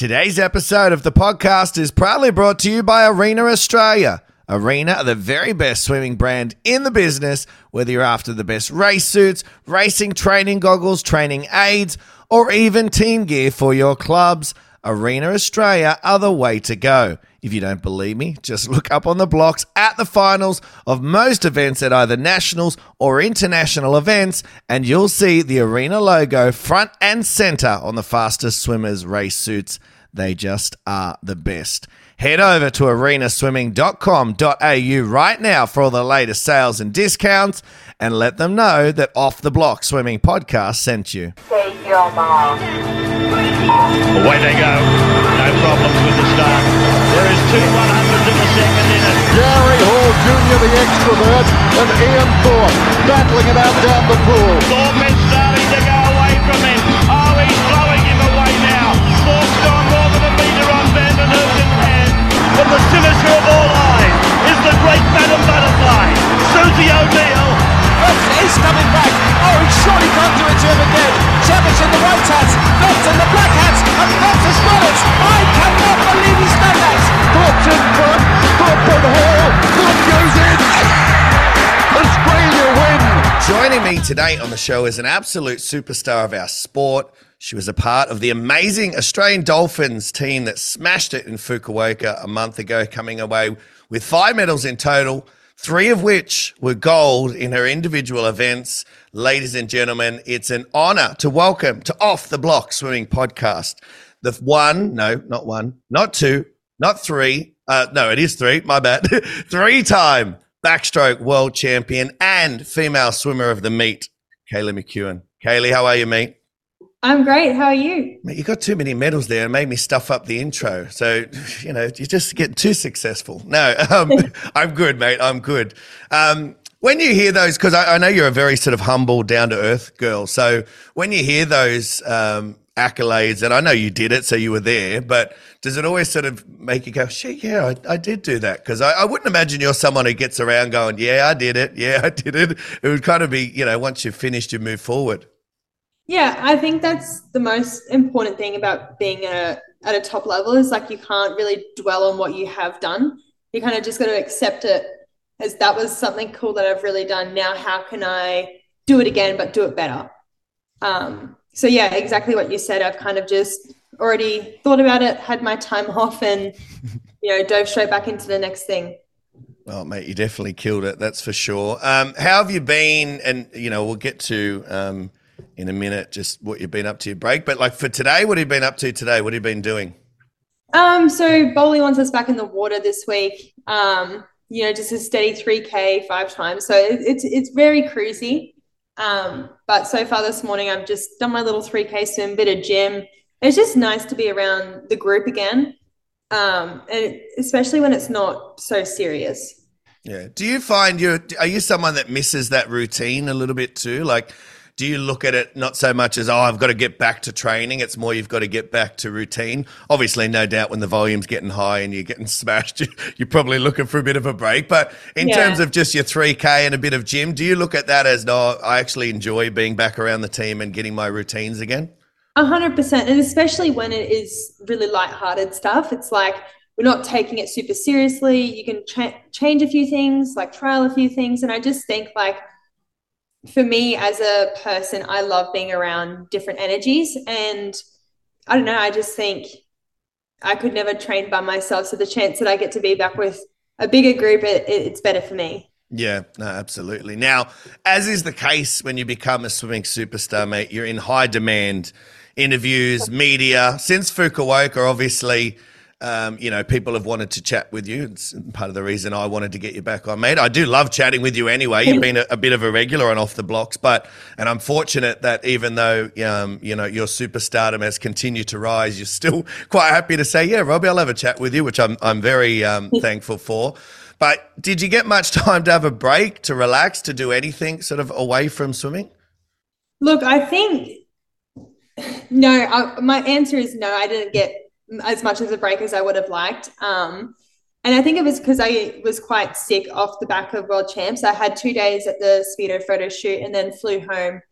Today's episode of the podcast is proudly brought to you by Arena Australia. Arena are the very best swimming brand in the business, whether you're after the best race suits, racing training goggles, training aids, or even team gear for your clubs. Arena Australia are the way to go. If you don't believe me, just look up on the blocks at the finals of most events at either nationals or international events, and you'll see the Arena logo front and center on the fastest swimmers' race suits. They just are the best. Head over to arenaswimming.com.au right now for all the latest sales and discounts and let them know that Off the Block Swimming Podcast sent you. Take your mom. Away they go. No problems with the start. There is two 100s in the second in it. Gary Hall Jr., the extrovert, and Ian Thorpe battling it out down the pool. Thorpe is starting to go away from him. Oh, he's blowing him away now. Thorpe's gone more than a metre hand. But the finisher of all eyes is the great Madam Butterfly, Susie O'Neill. He's coming back. Oh, he surely can't do it to him again. Cavic in the white hats, Phelps in the black hats, and Phelps has got it. I cannot believe he's done that. Thorpe's in front. Thorpe and Hall. Thorpe goes in. Australia win. Joining me today on the show is an absolute superstar of our sport. She was a part of the amazing Australian Dolphins team that smashed it in Fukuoka a month ago, coming away with five medals in total, three of which were gold in her individual events. Ladies and gentlemen, it's an honor to welcome to Off the Block Swimming Podcast the one, no, not one, not two, not three. Uh, no, it is three. My bad. three time backstroke world champion and female swimmer of the meet, Kaylee McKeown. Kaylee, how are you, mate? I'm great. How are you? Mate, you got too many medals there and made me stuff up the intro. So, you know, you just get too successful. No, um, I'm good, mate. I'm good. Um, when you hear those, because I, I know you're a very sort of humble, down to earth girl. So when you hear those um, accolades, and I know you did it, so you were there, but does it always sort of make you go, shit, yeah, I, I did do that? Because I, I wouldn't imagine you're someone who gets around going, yeah, I did it. Yeah, I did it. It would kind of be, you know, once you've finished, you move forward. Yeah, I think that's the most important thing about being a, at a top level is like you can't really dwell on what you have done. You kind of just got to accept it as that was something cool that I've really done. Now, how can I do it again, but do it better? Um, so, yeah, exactly what you said. I've kind of just already thought about it, had my time off, and, you know, dove straight back into the next thing. Well, mate, you definitely killed it. That's for sure. Um, how have you been? And you know, we'll get to um, in a minute just what you've been up to your break. But like for today, what have you been up to today? What have you been doing? Um, so Bowley wants us back in the water this week. Um, you know, just a steady 3K five times. So it, it's it's very cruisy. Um, but so far this morning, I've just done my little 3K swim, bit of gym. It's just nice to be around the group again, um, and especially when it's not so serious. Yeah. Do you find you are you someone that misses that routine a little bit too? Like, do you look at it not so much as oh I've got to get back to training? It's more you've got to get back to routine. Obviously, no doubt when the volume's getting high and you're getting smashed, you're probably looking for a bit of a break. But in Yeah. terms of just your three k and a bit of gym, do you look at that as no? I actually enjoy being back around the team and getting my routines again. A hundred percent, and especially when it is really light-hearted stuff. It's like we're not taking it super seriously. You can cha- change a few things, like trial a few things, and I just think like for me as a person, I love being around different energies, and I don't know. I just think I could never train by myself, so the chance that I get to be back with a bigger group, it, it, it's better for me. Yeah, no, absolutely. Now, as is the case when you become a swimming superstar, mate, you're in high demand. Interviews, media. Since Fukuoka, obviously, um, you know, people have wanted to chat with you. It's part of the reason I wanted to get you back on, mate. I do love chatting with you anyway. You've been a, a bit of a regular on off the blocks, but and I'm fortunate that even though um, you know your superstardom has continued to rise, you're still quite happy to say, "Yeah, Robbie, I'll have a chat with you," which I'm I'm very um, thankful for. But did you get much time to have a break, to relax, to do anything sort of away from swimming? Look, I think no. I, my answer is no. I didn't get as much of a break as I would have liked. Um, and I think it was because I was quite sick off the back of World Champs. I had two days at the Speedo photo shoot and then flew home,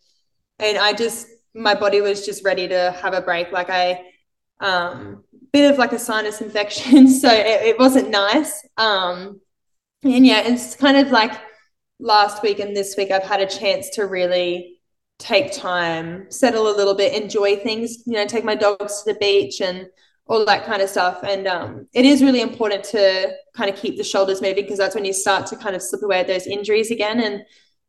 and I just my body was just ready to have a break. Like I, um, bit of like a sinus infection, so it, it wasn't nice. Um, and yeah, it's kind of like last week and this week I've had a chance to really take time, settle a little bit, enjoy things, you know, take my dogs to the beach and all that kind of stuff. And um, it is really important to kind of keep the shoulders moving because that's when you start to kind of slip away those injuries again. And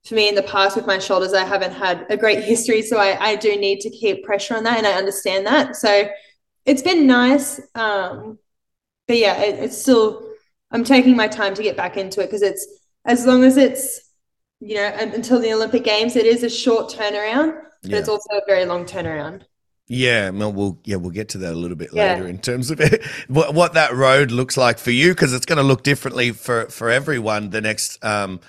for me in the past with my shoulders, I haven't had a great history. So I, I do need to keep pressure on that and I understand that. So it's been nice. Um, but yeah, it, it's still, I'm taking my time to get back into it because it's, as long as it's, you know, until the Olympic Games, it is a short turnaround, but yeah. it's also a very long turnaround. Yeah, well, we'll yeah we'll get to that a little bit yeah. later in terms of it, what what that road looks like for you because it's going to look differently for for everyone the next um,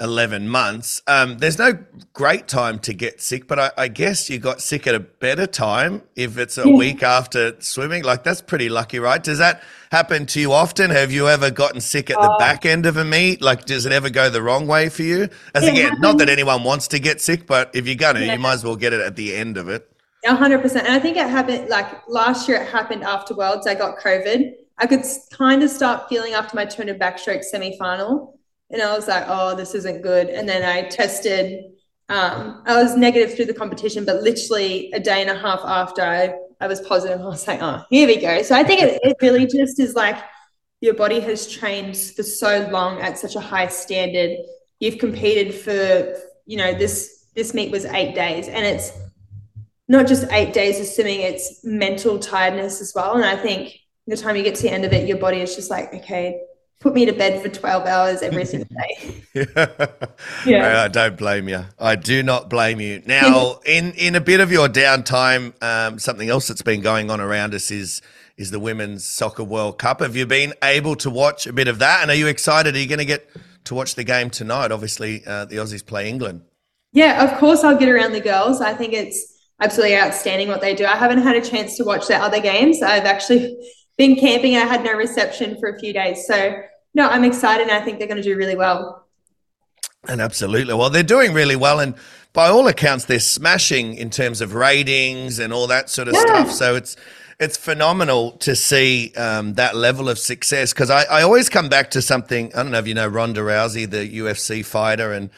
11 months. Um, there's no great time to get sick, but I, I, guess you got sick at a better time if it's a yeah. week after swimming. Like, that's pretty lucky, right? Does that happen to you often? Have you ever gotten sick at the uh, back end of a meet? Like, does it ever go the wrong way for you? As again, happens. not that anyone wants to get sick, but if you're going to, yeah. you might as well get it at the end of it. 100%. And I think it happened like last year, it happened after Worlds. I got COVID. I could kind of start feeling after my 200 backstroke semi final and I was like, oh, this isn't good. And then I tested. Um, I was negative through the competition, but literally a day and a half after I, I was positive, I was like, oh, here we go. So I think it, it really just is like your body has trained for so long at such a high standard. You've competed for, you know, this this meet was eight days, and it's not just eight days of swimming; it's mental tiredness as well. And I think the time you get to the end of it, your body is just like, okay, put me to bed for 12 hours every single day. yeah. yeah. I don't blame you. I do not blame you. Now, in, in a bit of your downtime, um, something else that's been going on around us is is the Women's Soccer World Cup. Have you been able to watch a bit of that? And are you excited? Are you going to get to watch the game tonight? Obviously, uh, the Aussies play England. Yeah, of course, I'll get around the girls. I think it's absolutely outstanding what they do. I haven't had a chance to watch their other games. I've actually been camping. I had no reception for a few days. So no, I'm excited. I think they're going to do really well. And absolutely. Well, they're doing really well. And by all accounts, they're smashing in terms of ratings and all that sort of yeah. stuff. So it's, it's phenomenal to see um, that level of success because I, I always come back to something. I don't know if you know Ronda Rousey, the UFC fighter, and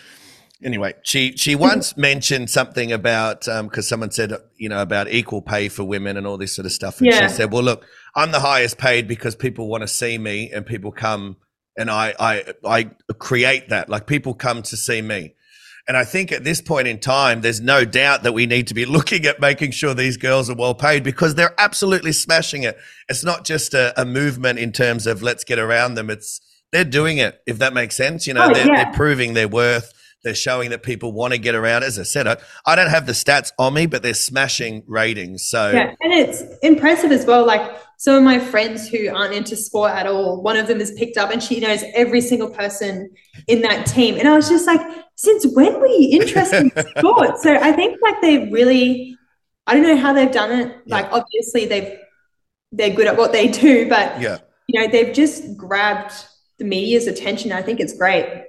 anyway, she she once mentioned something about because um, someone said you know about equal pay for women and all this sort of stuff, and yeah. she said, "Well, look, I'm the highest paid because people want to see me and people come and I I I create that. Like people come to see me. And I think at this point in time, there's no doubt that we need to be looking at making sure these girls are well paid because they're absolutely smashing it. It's not just a, a movement in terms of let's get around them. It's they're doing it, if that makes sense. You know, oh, they're, yeah. they're proving their worth. They're showing that people want to get around. As I said, I, I don't have the stats on me, but they're smashing ratings. So yeah, and it's impressive as well. Like some of my friends who aren't into sport at all, one of them is picked up and she knows every single person in that team. And I was just like, since when were you interested in sport? So I think like they really, I don't know how they've done it. Like yeah. obviously they've they're good at what they do, but yeah, you know they've just grabbed the media's attention. I think it's great.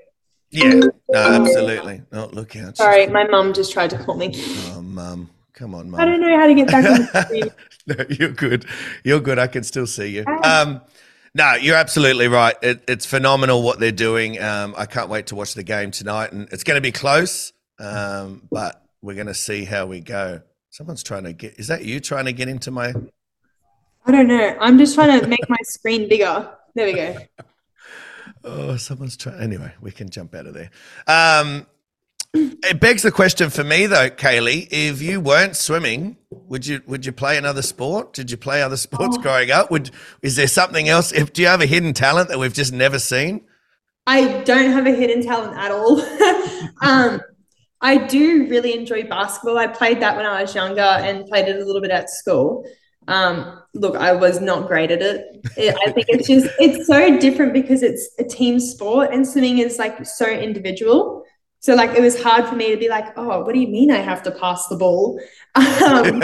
Yeah, no, absolutely. Oh, look out. Sorry, my mum just tried to call me. Oh, mum. Come on, mum. I don't know how to get back on the screen. no, you're good. You're good. I can still see you. Um, no, you're absolutely right. It, it's phenomenal what they're doing. Um, I can't wait to watch the game tonight, and it's going to be close, um, but we're going to see how we go. Someone's trying to get. Is that you trying to get into my? I don't know. I'm just trying to make my screen bigger. There we go. Oh, someone's trying. Anyway, we can jump out of there. Um, it begs the question for me though, Kaylee. If you weren't swimming, would you would you play another sport? Did you play other sports oh. growing up? Would is there something else? If do you have a hidden talent that we've just never seen? I don't have a hidden talent at all. um, I do really enjoy basketball. I played that when I was younger and played it a little bit at school. Um, look, I was not great at it. it. I think it's just it's so different because it's a team sport and swimming is like so individual. So like it was hard for me to be like, oh, what do you mean I have to pass the ball? Um,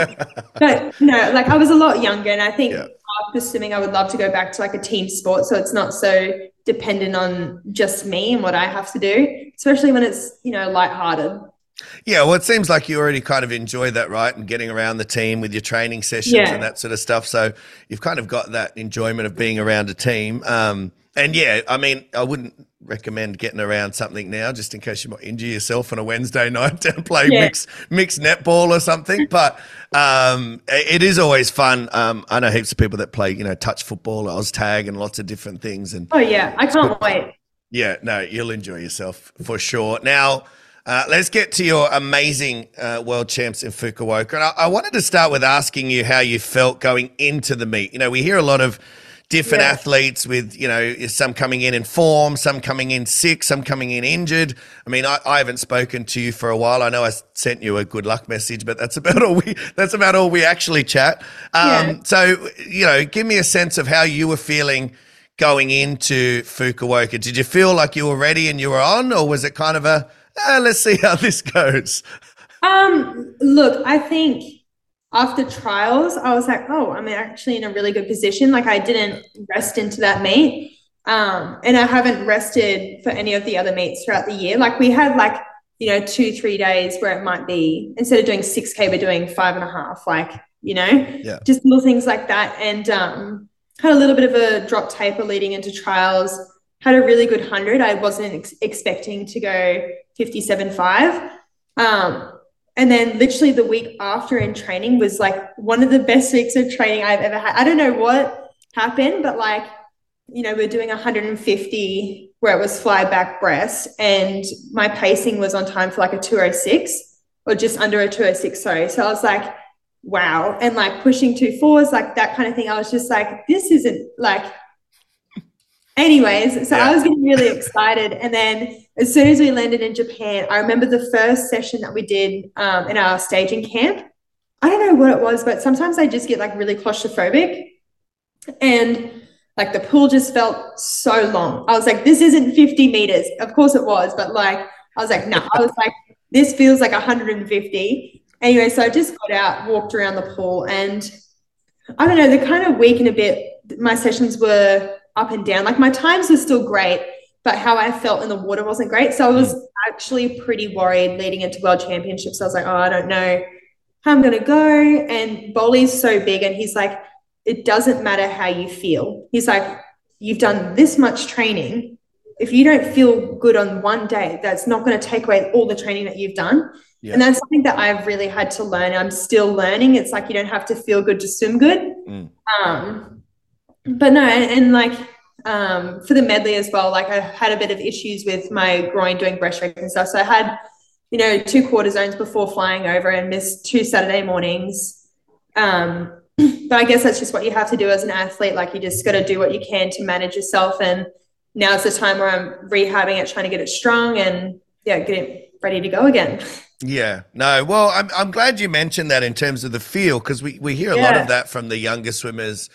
but no, like I was a lot younger, and I think yeah. after swimming, I would love to go back to like a team sport, so it's not so dependent on just me and what I have to do, especially when it's you know lighthearted. Yeah, well, it seems like you already kind of enjoy that, right? And getting around the team with your training sessions Yeah. and that sort of stuff. So you've kind of got that enjoyment of being around a team. Um, and yeah, I mean, I wouldn't recommend getting around something now, just in case you might injure yourself on a Wednesday night and play Yeah. mixed mixed netball or something. But um, it is always fun. Um, I know heaps of people that play, you know, touch football, Oz tag, and lots of different things. And Oh yeah, I can't wait. yeah, no, you'll enjoy yourself for sure. Now, uh, let's get to your amazing uh, world champs in Fukuoka. And I, I wanted to start with asking you how you felt going into the meet. You know, we hear a lot of different Yeah. athletes with, you know, some coming in in form, some coming in sick, some coming in injured. I mean, I, I haven't spoken to you for a while. I know I sent you a good luck message, but that's about all we that's about all we actually chat. Um, Yeah. So, you know, give me a sense of how you were feeling going into Fukuoka? Did you feel like you were ready and you were on, or was it kind of a "Ah, let's see how this goes? Um, look, I think after trials, I was like, oh, I'm actually in a really good position. Like I didn't rest into that meet. Um, and I haven't rested for any of the other meets throughout the year. Like we had like, you know, two, three days where it might be instead of doing 6K, we're doing five and a half, like, you know, Yeah. just little things like that. And um had a little bit of a drop taper leading into trials, had a really good hundred. I wasn't ex- expecting to go 57.5. Um, and then literally the week after in training was like one of the best weeks of training I've ever had. I don't know what happened, but like, you know, we're doing 150 where it was fly back breast and my pacing was on time for like a 206 or just under a 206. Sorry. So I was like, wow. And like pushing two fours, like that kind of thing. I was just like, this isn't like, anyways. So Yeah. I was getting really excited. And then as soon as we landed in Japan, I remember the first session that we did um, in our staging camp. I don't know what it was, but sometimes I just get like really claustrophobic. And like the pool just felt so long. I was like, this isn't 50 meters. Of course it was, but like, I was like, no, I was like, this feels like 150. Anyway, so I just got out, walked around the pool, and I don't know, they're kind of weak in a bit. My sessions were up and down. Like my times were still great, but how I felt in the water wasn't great. So I was actually pretty worried leading into world championships. I was like, oh, I don't know how I'm going to go. And Boli's so big, and he's like, it doesn't matter how you feel. He's like, you've done this much training. If you don't feel good on one day, that's not going to take away all the training that you've done. Yeah. And that's something that I've really had to learn. I'm still learning. It's like you don't have to feel good to swim good. Mm. Um, but no, and, like um, for the medley as well, like I had a bit of issues with my groin doing breaststroke and stuff. So I had, you know, two cortisones before flying over and missed two Saturday mornings. Um, but I guess that's just what you have to do as an athlete. Like you just got to do what you can to manage yourself. And now's the time where I'm rehabbing it, trying to get it strong and yeah, get it ready to go again. Yeah, no. Well, I'm I'm glad you mentioned that in terms of the feel because we we hear a lot of that from the younger swimmers.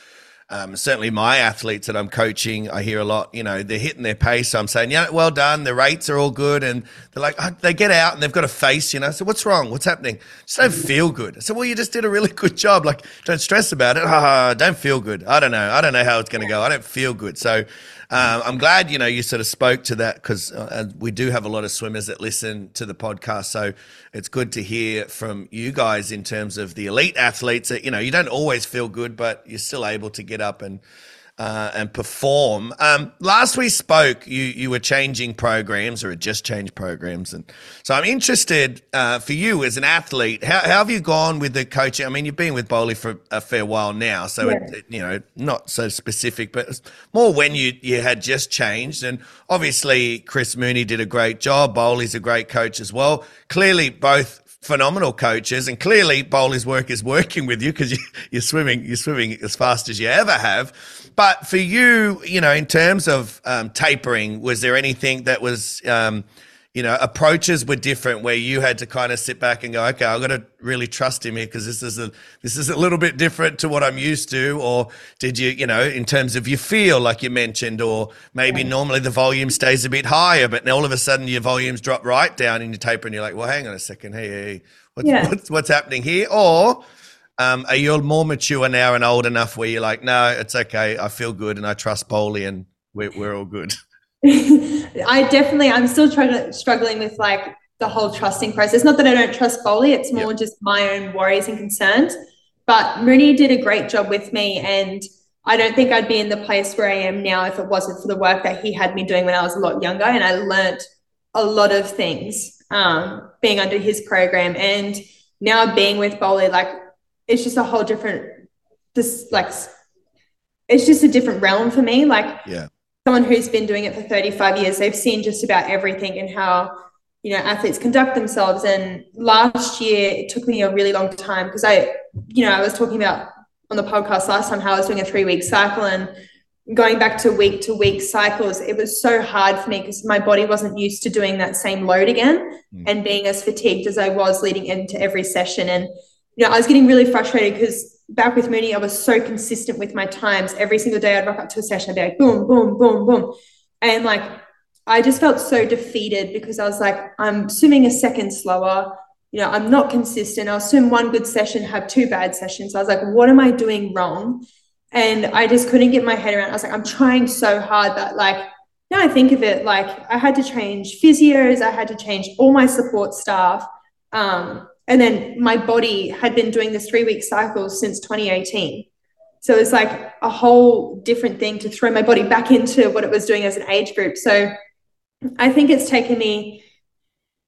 Um, certainly, my athletes that I'm coaching, I hear a lot. You know, they're hitting their pace. So I'm saying, yeah, well done. The rates are all good, and they're like, oh, they get out and they've got a face. You know, so what's wrong? What's happening? Just don't feel good. Said, well, you just did a really good job. Like, don't stress about it. Ah, don't feel good. I don't know. I don't know how it's going to go. I don't feel good. So. Um, I'm glad you know you sort of spoke to that because uh, we do have a lot of swimmers that listen to the podcast, so it's good to hear from you guys in terms of the elite athletes that you know you don't always feel good, but you're still able to get up and uh, and perform. Um, last we spoke, you you were changing programs or had just changed programs, and so I'm interested uh, for you as an athlete. How, how have you gone with the coaching? I mean, you've been with Bowley for a fair while now, so it, it- you know not so specific, but more when you you had just changed, and obviously Chris Mooney did a great job. Bowley's a great coach as well. Clearly, both phenomenal coaches, and clearly Bowley's work is working with you because you, you're swimming, you're swimming as fast as you ever have. But for you, you know, in terms of um, tapering, was there anything that was, um, you know, approaches were different where you had to kind of sit back and go, okay, I've got to really trust him here because this is a this is a little bit different to what I'm used to. Or did you, you know, in terms of your feel, like you mentioned, or maybe normally the volume stays a bit higher, but now all of a sudden your volumes drop right down in your taper, and you're like, well, hang on a second, hey, hey what's, Yeah. what's what's happening here? Or um, are you more mature now and old enough where you're like, no, it's okay, I feel good and I trust Bowley and we're, we're all good. I definitely, I'm still struggling, struggling with like the whole trusting process. Not that I don't trust Bowley, it's more just my own worries and concerns. But Mooney did a great job with me, and I don't think I'd be in the place where I am now if it wasn't for the work that he had me doing when I was a lot younger. And I learnt a lot of things um, being under his program, and now being with Bowley, like it's just a whole different, this like it's just a different realm for me. Like Yeah. Someone who's been doing it for 35 years, they've seen just about everything and how, you know, athletes conduct themselves. And last year, it took me a really long time because I, you know, I was talking about on the podcast last time how I was doing a three week cycle and going back to week to week cycles. It was so hard for me because my body wasn't used to doing that same load again mm. and being as fatigued as I was leading into every session. And, you know, I was getting really frustrated because back with Mooney, I was so consistent with my times. Every single day I'd rock up to a session, I'd be like, boom, boom, boom, boom. And like, I just felt so defeated because I was like, I'm swimming a second slower. You know, I'm not consistent. I'll swim one good session, have two bad sessions. I was like, what am I doing wrong? And I just couldn't get my head around. I was like, I'm trying so hard that like now I think of it, like I had to change physios, I had to change all my support staff. Um, and then my body had been doing this three week cycle since 2018. So it's like a whole different thing to throw my body back into what it was doing as an age group. So I think it's taken me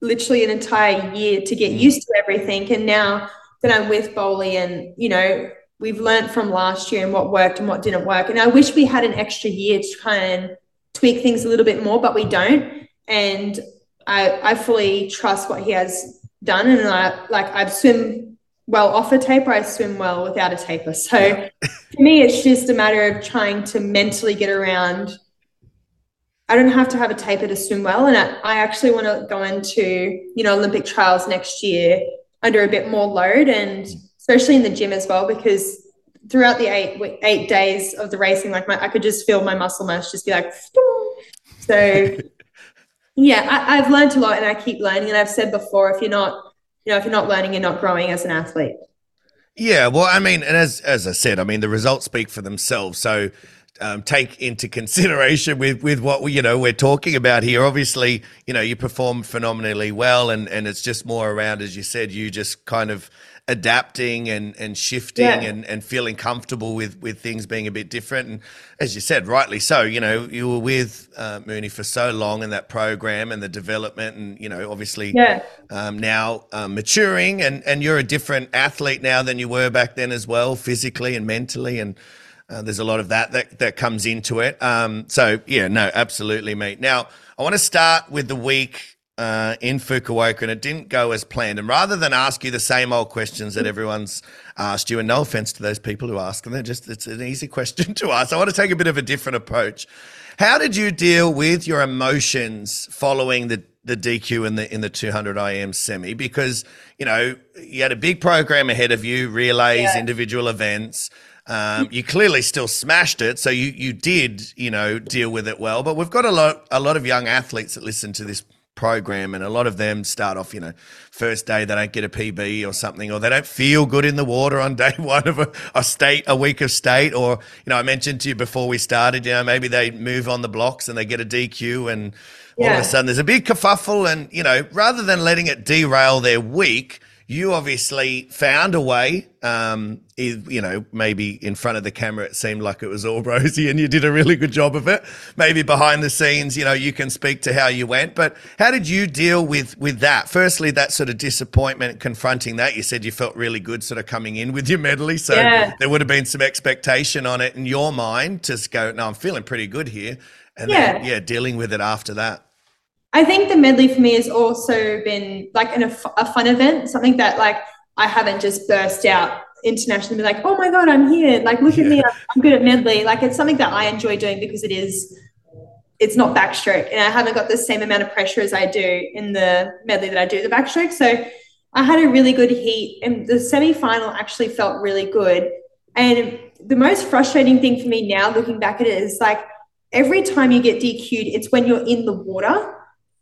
literally an entire year to get mm. used to everything. And now that I'm with Bowley and, you know, we've learned from last year and what worked and what didn't work. And I wish we had an extra year to try and tweak things a little bit more, but we don't. And I, I fully trust what he has done. And I like I've swim well off a taper, I swim well without a taper. So for me, it's just a matter of trying to mentally get around. I don't have to have a taper to swim well. And I, I actually want to go into, you know, Olympic trials next year under a bit more load and especially in the gym as well, because throughout the eight eight days of the racing, like my I could just feel my muscle mass just be like so yeah, I, I've learned a lot and I keep learning. And I've said before, if you're not, you know, if you're not learning, you're not growing as an athlete. Yeah, well, I mean, and as as I said, I mean, the results speak for themselves. So um, take into consideration with with what we, you know we're talking about here. Obviously, you know, you perform phenomenally well, and and it's just more around, as you said, you just kind of adapting and and shifting Yeah. and and feeling comfortable with with things being a bit different. And as you said, rightly so, you know, you were with uh, Mooney for so long in that program and the development, and you know, obviously, Yeah. um, now um, maturing and, and you're a different athlete now than you were back then as well, physically and mentally. And uh, there's a lot of that, that that comes into it. Um, so, yeah, no, absolutely, mate. Now, I want to start with the week uh, in Fukuoka, and it didn't go as planned. And rather than ask you the same old questions that everyone's asked you, and no offense to those people who ask them, they're just, it's an easy question to ask. I want to take a bit of a different approach. How did you deal with your emotions following the the DQ in the in the 200 IM semi? Because you know you had a big program ahead of you, relays, Yeah. individual events. Um, you clearly still smashed it, so you you did you know deal with it well. But we've got a lot a lot of young athletes that listen to this program, and a lot of them start off you know first day they don't get a PB or something, or they don't feel good in the water on day one of a, a state a week of state, or you know I mentioned to you before we started, you know maybe they move on the blocks and they get a DQ and all of a sudden there's a big kerfuffle and you know rather than letting it derail their week you obviously found a way um you know maybe in front of the camera it seemed like it was all rosy and you did a really good job of it maybe behind the scenes you know you can speak to how you went but how did you deal with with that firstly that sort of disappointment confronting that you said you felt really good sort of coming in with your medley so Yeah. there would have been some expectation on it in your mind to go no i'm feeling pretty good here and Yeah. then yeah dealing with it after that I think the medley for me has also been like an, a, fun event, something that like I haven't just burst out internationally, and be like, oh my God, I'm here. Like, look at me, I'm, I'm good at medley. Like, it's something that I enjoy doing because it is, it's not backstroke. And I haven't got the same amount of pressure as I do in the medley that I do the backstroke. So I had a really good heat, and the semi final actually felt really good. And the most frustrating thing for me now, looking back at it, is like every time you get DQ'd, it's when you're in the water.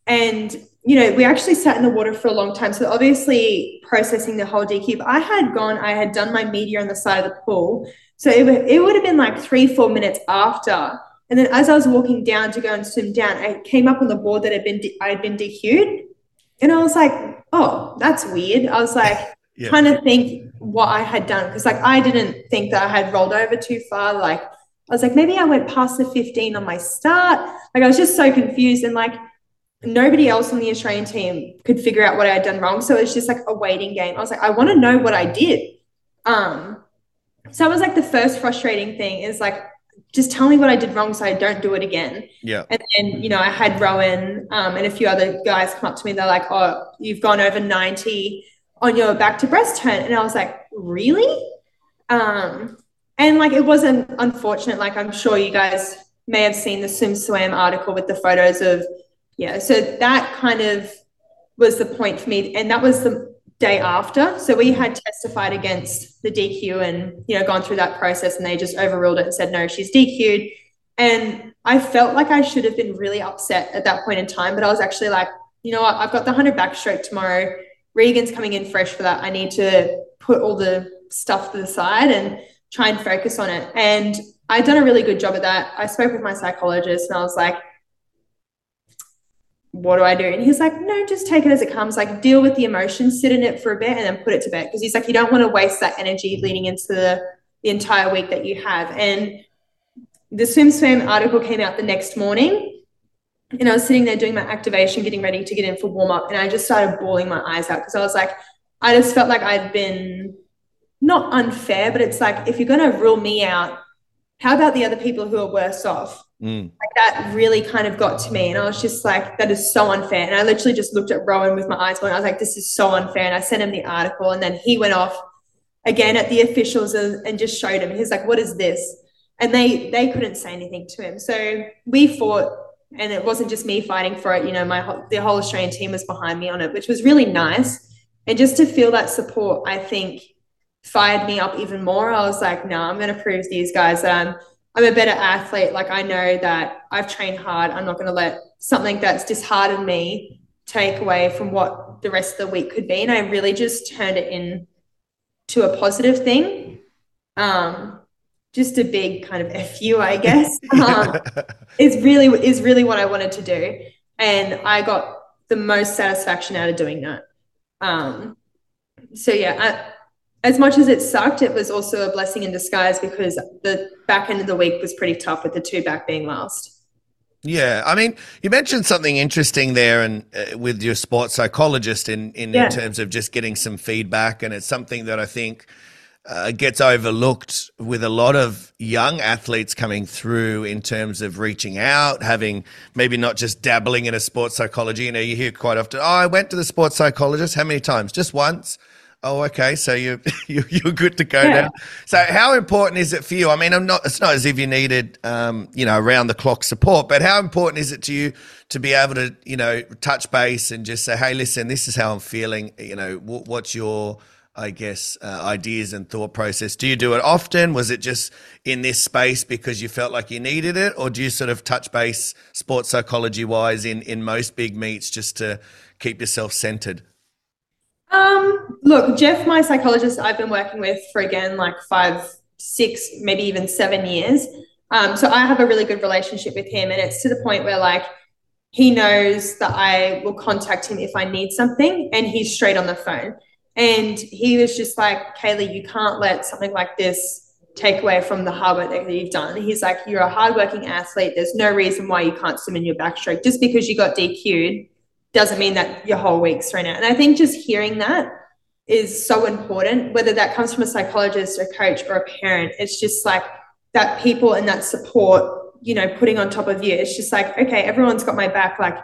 And, you know, we actually sat in the water for a long time. So obviously processing the whole. But I had gone, I had done my media on the side of the pool. So it, would- it would have been like three, four minutes after. And then as I was walking down to go and swim down, I came up on the board that had been I had been DQ'd. And I was like, oh, that's weird. I was like, Yeah. trying to think what I had done because, like, I didn't think that I had rolled over too far. Like, I was like, maybe I went past the 15 on my start. Like, I was just so confused. And, like, nobody else on the Australian team could figure out what I had done wrong. So it was just like a waiting game. I was like, I want to know what I did. Um, so that was like the first frustrating thing is like, just tell me what I did wrong so I don't do it again. Yeah. And then, you know, I had Rohan um, and a few other guys come up to me. They're like, oh, you've gone over 90 on your back to breast turn. And I was like, really? Um, and like, it wasn't unfortunate. Like, I'm sure you guys may have seen the SwimSwam article with the photos of, yeah. So that kind of was the point for me. And that was the day after. So we had testified against the DQ and, you know, gone through that process and they just overruled it and said, no, she's DQ'd. And I felt like I should have been really upset at that point in time, but I was actually like, you know what, I've got the 100 backstroke tomorrow. Regan's coming in fresh for that. I need to put all the stuff to the side and try and focus on it. And I'd done a really good job at that. I spoke with my psychologist and I was like, what do I do? And he's like, no, just take it as it comes. Like, deal with the emotion, sit in it for a bit, and then put it to bed. Because he's like, you don't want to waste that energy leading into the, the entire week that you have. And the SwimSwam article came out the next morning. And I was sitting there doing my activation, getting ready to get in for warm up. And I just started bawling my eyes out because I was like, I just felt like I'd been not unfair, but it's like, if you're going to rule me out, how about the other people who are worse off? Mm. Like that really kind of got to me. And I was just like, that is so unfair. And I literally just looked at Rohan with my eyes going, I was like, this is so unfair. And I sent him the article. And then he went off again at the officials and, and just showed him. He's like, what is this? And they they couldn't say anything to him. So we fought and it wasn't just me fighting for it. You know, my the whole Australian team was behind me on it, which was really nice. And just to feel that support, I think fired me up even more. I was like, no, I'm going to prove these guys that I'm I'm a better athlete. Like I know that I've trained hard. I'm not going to let something that's disheartened me take away from what the rest of the week could be. And I really just turned it in to a positive thing. Um, just a big kind of fu, I guess. Um, is really is really what I wanted to do, and I got the most satisfaction out of doing that. Um, so yeah, I, as much as it sucked, it was also a blessing in disguise because the back end of the week was pretty tough with the two back being last. Yeah, I mean, you mentioned something interesting there, and uh, with your sports psychologist in in, Yeah. in terms of just getting some feedback, and it's something that I think uh, gets overlooked with a lot of young athletes coming through in terms of reaching out, having maybe not just dabbling in a sports psychology. You know, you hear quite often, "Oh, I went to the sports psychologist. How many times? Just once." Oh, okay. So you you you're good to go Yeah. now. So how important is it for you? I mean, I'm not. It's not as if you needed, um, you know, around the clock support, but how important is it to you to be able to, you know, touch base and just say, hey, listen, this is how I'm feeling. You know, wh- what's your, I guess, uh, ideas and thought process? Do you do it often? Was it just in this space because you felt like you needed it, or do you sort of touch base sports psychology wise in in most big meets just to keep yourself centered? Um, look, Jeff, my psychologist, I've been working with for again like five, six, maybe even seven years. Um, so I have a really good relationship with him, and it's to the point where like he knows that I will contact him if I need something, and he's straight on the phone. And he was just like, Kaylee, you can't let something like this take away from the hard work that you've done. He's like, you're a hardworking athlete. There's no reason why you can't swim in your backstroke. Just because you got DQ'd doesn't mean that your whole week's thrown out. And I think just hearing that is so important, whether that comes from a psychologist, a coach, or a parent. It's just like that people and that support, you know, putting on top of you. It's just like, okay, everyone's got my back. Like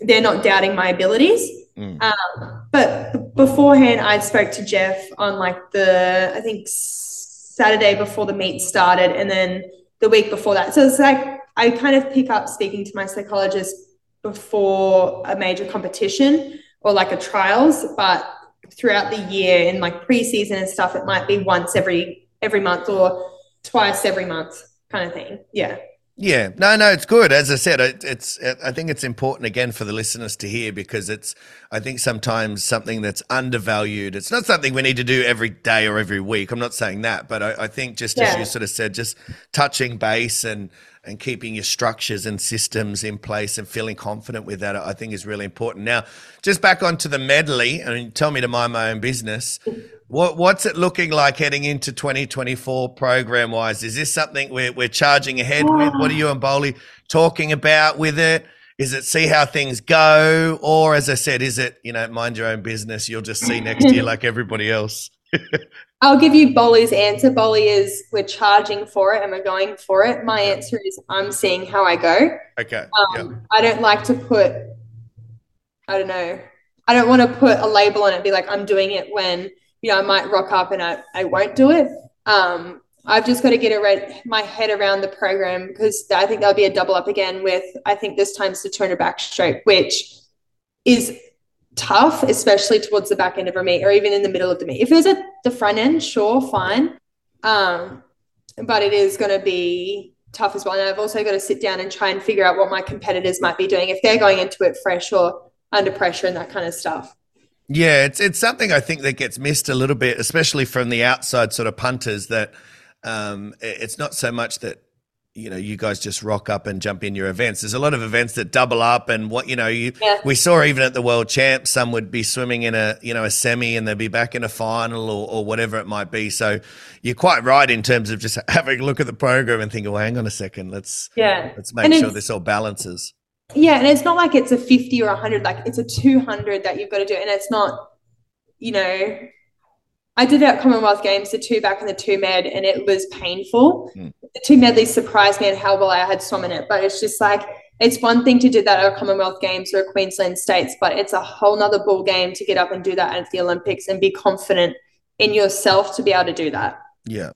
they're not doubting my abilities. Mm. Um, but beforehand, I spoke to Jeff on like the, I think Saturday before the meet started, and then the week before that. So it's like I kind of pick up speaking to my psychologist before a major competition or like a trials, but throughout the year in like preseason and stuff, it might be once every every month or twice every month kind of thing. Yeah. Yeah, no, no, it's good. As I said, it, it's. I think it's important again for the listeners to hear because it's. I think sometimes something that's undervalued. It's not something we need to do every day or every week. I'm not saying that, but I, I think just as you sort of said, just touching base and and keeping your structures and systems in place and feeling confident with that, I think is really important. Now, just back onto the medley, I mean, tell me to mind my own business. What, what's it looking like heading into 2024 program wise? Is this something we're, we're charging ahead with? What are you and Bowley talking about with it? Is it see how things go? Or as I said, is it, you know, mind your own business? You'll just see next year like everybody else. I'll give you Bolly's answer. Bolly is we're charging for it and we're going for it. My answer is I'm seeing how I go. Okay. yeah. Um, I don't like to put, I don't know, I don't want to put a label on it be like, I'm doing it when, you know, I might rock up and I, I won't do it. Um, I've just got to get red, my head around the program because I think there'll be a double up again with, I think this time's the 200 backstroke, which is tough, especially towards the back end of a meet or even in the middle of the meet. If it was at the front end, sure, fine. Um, but it is going to be tough as well. And I've also got to sit down and try and figure out what my competitors might be doing if they're going into it fresh or under pressure and that kind of stuff. Yeah, it's it's something I think that gets missed a little bit, especially from the outside sort of punters. That um, it's not so much that you know you guys just rock up and jump in your events. There's a lot of events that double up, and what you know you Yeah. we saw even at the World Champs, some would be swimming in a you know a semi and they'd be back in a final or, or whatever it might be. So you're quite right in terms of just having a look at the program and thinking, well, hang on a second, let's Yeah. let's make And sure this all balances. Yeah, and it's not like it's a 50 or 100, like it's a 200 that you've got to do. And it's not, you know, I did it at Commonwealth Games, the two back and the two med, and it was painful. Mm. The two medleys surprised me at how well I had swum in it, but it's just like, it's one thing to do that at a Commonwealth Games or Queensland States, but it's a whole nother ball game to get up and do that at the Olympics and be confident in yourself to be able to do that. Yeah.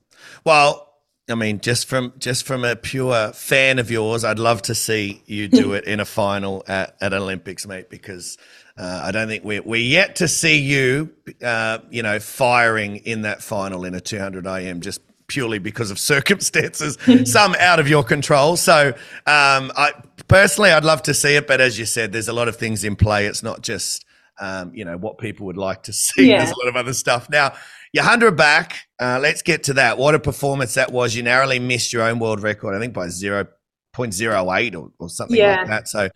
Well, I mean, just from just from a pure fan of yours, I'd love to see you do it in a final at, at Olympics, mate, because uh, I don't think we're we're yet to see you, uh, you know, firing in that final in a 200 IM just purely because of circumstances, some out of your control. So, um, I personally, I'd love to see it, but as you said, there's a lot of things in play. It's not just um, you know what people would like to see. Yeah. There's a lot of other stuff now. Your hundred back. Uh, let's get to that. What a performance that was. You narrowly missed your own world record, I think by zero point zero eight or, or something Yeah. like that. So,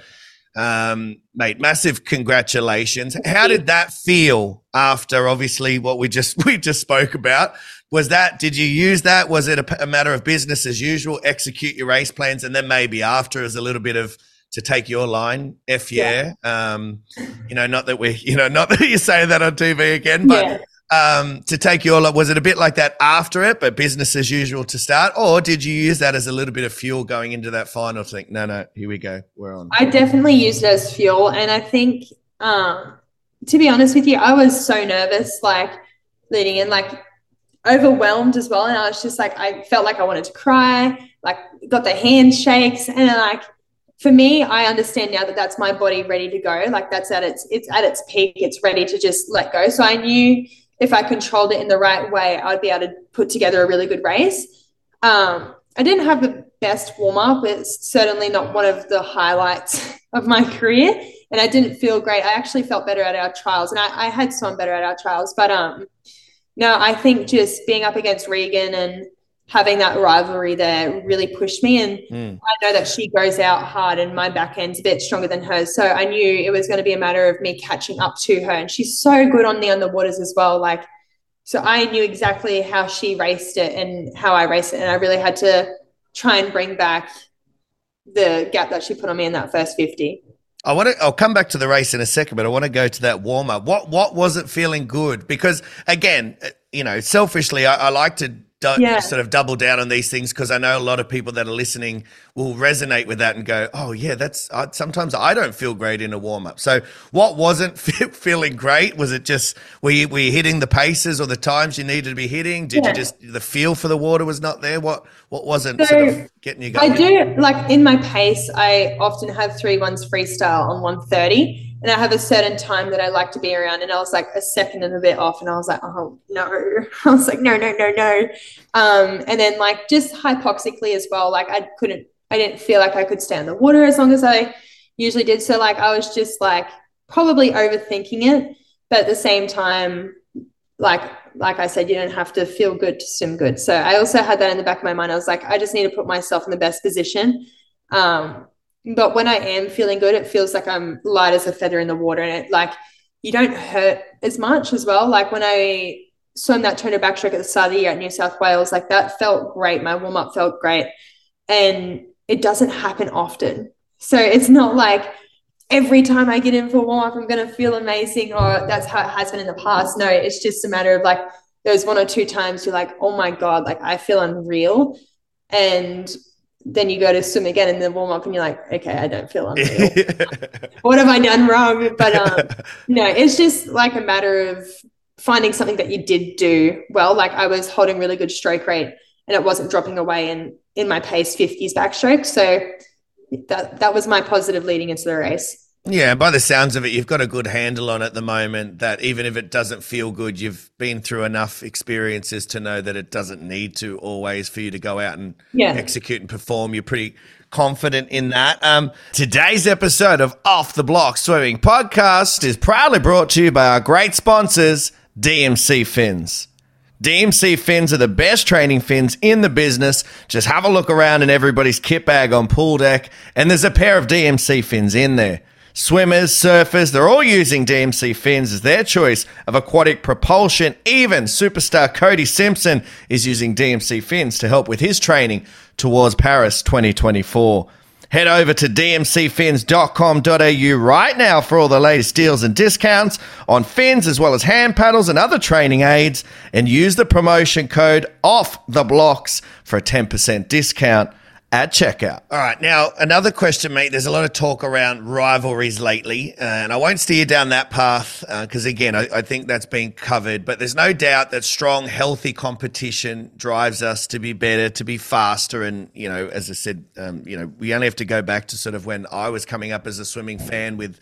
um, mate, massive congratulations. How did that feel after obviously what we just we just spoke about? Was that did you use that? Was it a matter of business as usual? Execute your race plans, and then maybe after is a little bit of to take your line. F yeah. Um, you know, not that we, you know, not that you say that on TV again, but Yeah. Um, to take your was it a bit like that after it, but business as usual to start, or did you use that as a little bit of fuel going into that final? To think, no, no, here we go, we're on. I definitely used it as fuel. And I think, um, to be honest with you, I was so nervous, like leading in, like overwhelmed as well. And I was just like, I felt like I wanted to cry, like got the handshakes. And like, for me, I understand now that that's my body ready to go. Like that's at its, it's at its peak. It's ready to just let go. So I knew if I controlled it in the right way, I'd be able to put together a really good race. Um, I didn't have the best warm up. It's certainly not one of the highlights of my career. And I didn't feel great. I actually felt better at our trials and I, I had swum better at our trials. But um no, I think just being up against Regan and having that rivalry there really pushed me. And Mm. I know that she goes out hard and my back end's a bit stronger than hers. So I knew it was going to be a matter of me catching up to her. And she's so good on the underwaters as well. Like so I knew exactly how she raced it and how I raced it. And I really had to try and bring back the gap that she put on me in that first 50. I want to. I'll come back to the race in a second, but I want to go to that warm up. What What was it feeling good? Because again, uh, you know, selfishly, I, I like to du- Yeah. sort of double down on these things because I know a lot of people that are listening will resonate with that and go, "Oh yeah, that's." I, sometimes I don't feel great in a warm up. So, what wasn't fe- feeling great? Was it just were you, were you hitting the paces or the times you needed to be hitting? Did Yeah. you just the feel for the water was not there? What What wasn't So, sort of getting you going? I do like in my pace, I often have three ones freestyle on 130. And I have a certain time that I like to be around. And I was like a second and a bit off. And I was like, oh no. I was like, no, no, no, no. Um, and then like just hypoxically as well, like I couldn't I didn't feel like I could stay in the water as long as I usually did. So like I was just like probably overthinking it, but at the same time, like like I said, you don't have to feel good to swim good. So I also had that in the back of my mind. I was like, I just need to put myself in the best position. Um, but when I am feeling good, it feels like I'm light as a feather in the water, and it like you don't hurt as much as well. Like when I swam that 200 backstroke at the start of the year at New South Wales, like that felt great. My warm up felt great, and it doesn't happen often. So it's not like every time I get in for a warm up, I'm going to feel amazing, or that's how it has been in the past. No, it's just a matter of like those one or two times you're like, oh my God, like I feel unreal. And then you go to swim again in the warm up and you're like, okay, I don't feel unreal. what have I done wrong? But um, no, it's just like a matter of finding something that you did do well. Like I was holding really good stroke rate and it wasn't dropping away in in my pace 50s backstroke. So that that was my positive leading into the race. Yeah, by the sounds of it, you've got a good handle on at the moment that even if it doesn't feel good, you've been through enough experiences to know that it doesn't need to always for you to go out and Yeah. execute and perform. You're pretty confident in that. Um, today's episode of Off the Block Swimming Podcast is proudly brought to you by our great sponsors, DMC Fins. DMC fins are the best training fins in the business. Just have a look around in everybody's kit bag on pool deck, and there's a pair of DMC fins in there. Swimmers, surfers, they're all using DMC fins as their choice of aquatic propulsion. Even superstar Cody Simpson is using DMC fins to help with his training towards Paris 2024. Head over to dmcfins.com.au right now for all the latest deals and discounts on fins as well as hand paddles and other training aids and use the promotion code off the blocks for a 10% discount at checkout. All right, now another question, mate. There's a lot of talk around rivalries lately, uh, and I won't steer down that path because, again, I, I think that's been covered. But there's no doubt that strong, healthy competition drives us to be better, to be faster, and you know, as I said, um, you know, we only have to go back to sort of when I was coming up as a swimming fan with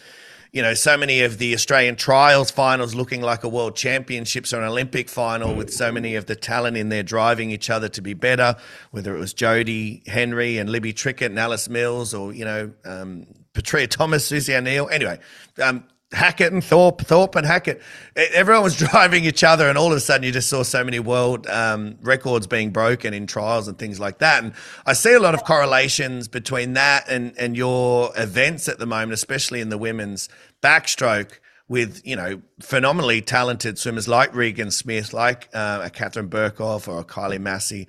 you know, so many of the Australian trials finals looking like a world championships or an Olympic final with so many of the talent in there driving each other to be better, whether it was Jodie Henry and Libby Trickett and Alice Mills or, you know, um, Petria Thomas, Susie O'Neill. Anyway, um, Hackett and Thorpe, Thorpe and Hackett. Everyone was driving each other, and all of a sudden, you just saw so many world um, records being broken in trials and things like that. And I see a lot of correlations between that and and your events at the moment, especially in the women's backstroke. With you know phenomenally talented swimmers like Regan Smith, like uh, a Katharine Berkoff or a Kylie Masse,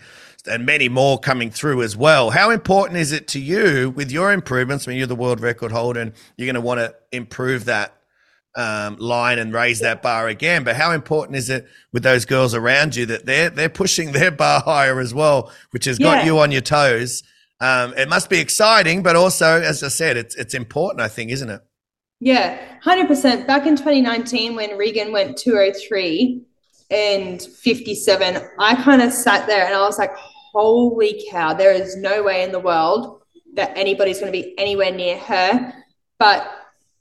and many more coming through as well. How important is it to you with your improvements? I mean, you're the world record holder, and you're going to want to improve that um, line and raise that bar again. But how important is it with those girls around you that they're they're pushing their bar higher as well, which has got Yeah. you on your toes? Um, it must be exciting, but also, as I said, it's it's important. I think, isn't it? Yeah, 100%. Back in 2019, when Regan went 203 and 57, I kind of sat there and I was like, holy cow, there is no way in the world that anybody's going to be anywhere near her. But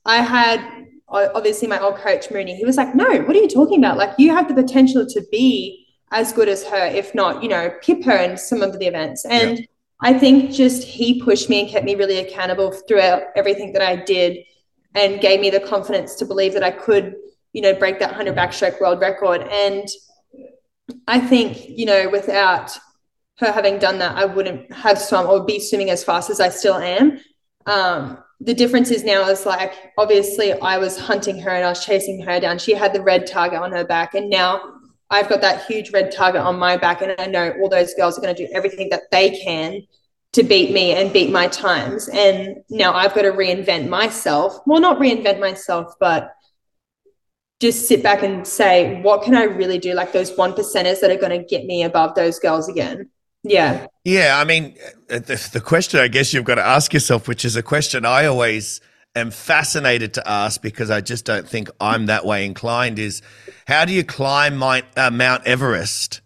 I had obviously my old coach, Mooney, he was like, no, what are you talking about? Like, you have the potential to be as good as her, if not, you know, pip her in some of the events. And I think just he pushed me and kept me really accountable throughout everything that I did and gave me the confidence to believe that I could, you know, break that 100 backstroke world record. And I think, you know, without her having done that, I wouldn't have swum or be swimming as fast as I still am. Um, the difference is now is like obviously I was hunting her and I was chasing her down. She had the red target on her back, and now I've got that huge red target on my back, and I know all those girls are going to do everything that they can to beat me and beat my times. And now I've got to reinvent myself. Well, not reinvent myself, but just sit back and say, what can I really do? Like those one percenters that are going to get me above those girls again. Yeah. Yeah, I mean, uh, the, the question I guess you've got to ask yourself, which is a question I always am fascinated to ask because I just don't think I'm that way inclined, is how do you climb my, uh, Mount Everest?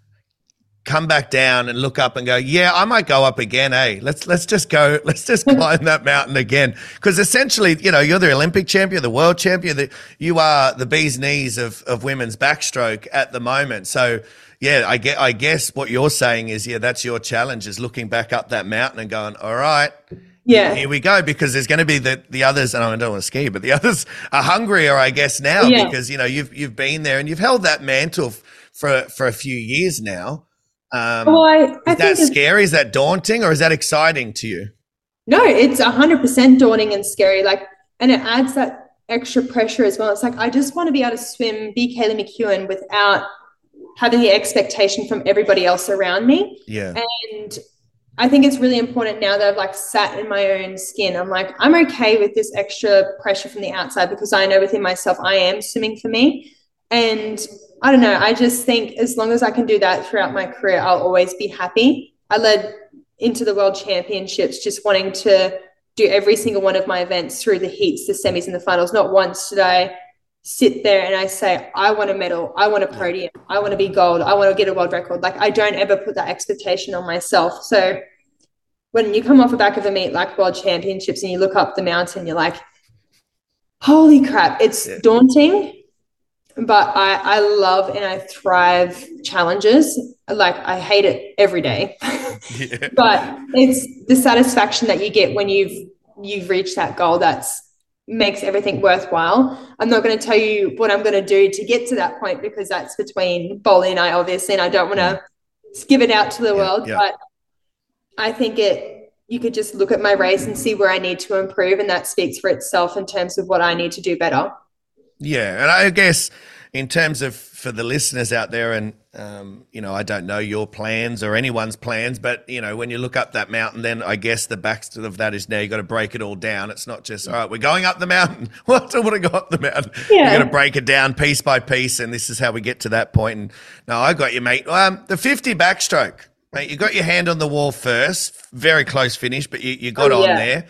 Come back down and look up and go, yeah, I might go up again. Hey, let's let's just go, let's just climb that mountain again. Because essentially, you know, you're the Olympic champion, the world champion, the, you are the bee's knees of of women's backstroke at the moment. So yeah, I get. I guess what you're saying is, yeah, that's your challenge is looking back up that mountain and going, all right, Yeah. here we go, because there's going to be the the others, and I don't want to ski, but the others are hungrier, I guess, now Yeah. because you know you've you've been there and you've held that mantle for for a few years now. Um, Well, I, I is that scary? Is that daunting, or is that exciting to you? No, it's a hundred percent daunting and scary. Like, and it adds that extra pressure as well. It's like I just want to be able to swim, be Kaylee McKeown without having the expectation from everybody else around me. Yeah, And I think it's really important now that I've like sat in my own skin. I'm like, I'm okay with this extra pressure from the outside because I know within myself I am swimming for me. And I don't know, I just think as long as I can do that throughout my career, I'll always be happy. I led into the world championships just wanting to do every single one of my events through the heats, the semis, and the finals. Not once did I sit there and I say, I want a medal, I want a podium, I want to be gold, I want to get a world record. Like I don't ever put that expectation on myself. So when you come off the back of a meet like world championships and you look up the mountain, you're like, holy crap, it's Yeah. daunting. But I, I love and I thrive challenges. Like I hate it every day. yeah, but it's the satisfaction that you get when you've you've reached that goal that's makes everything worthwhile. I'm not going to tell you what I'm going to do to get to that point because that's between Bolly and I, obviously, and I don't want to give it out to the Yeah, world. yeah. But I think it you could just look at my race and see where I need to improve, and that speaks for itself in terms of what I need to do better. Yeah, and I guess in terms of for the listeners out there, and um, you know, I don't know your plans or anyone's plans, but you know, when you look up that mountain, then I guess the backstory of that is now you got to break it all down. It's not just all right, we're going up the mountain. Well, I don't want to go up the mountain. Yeah. You got to break it down piece by piece, and this is how we get to that point. And no, I got you, mate. Um, the fifty backstroke, mate. You got your hand on the wall first, very close finish, but you, you got Oh, on yeah. there.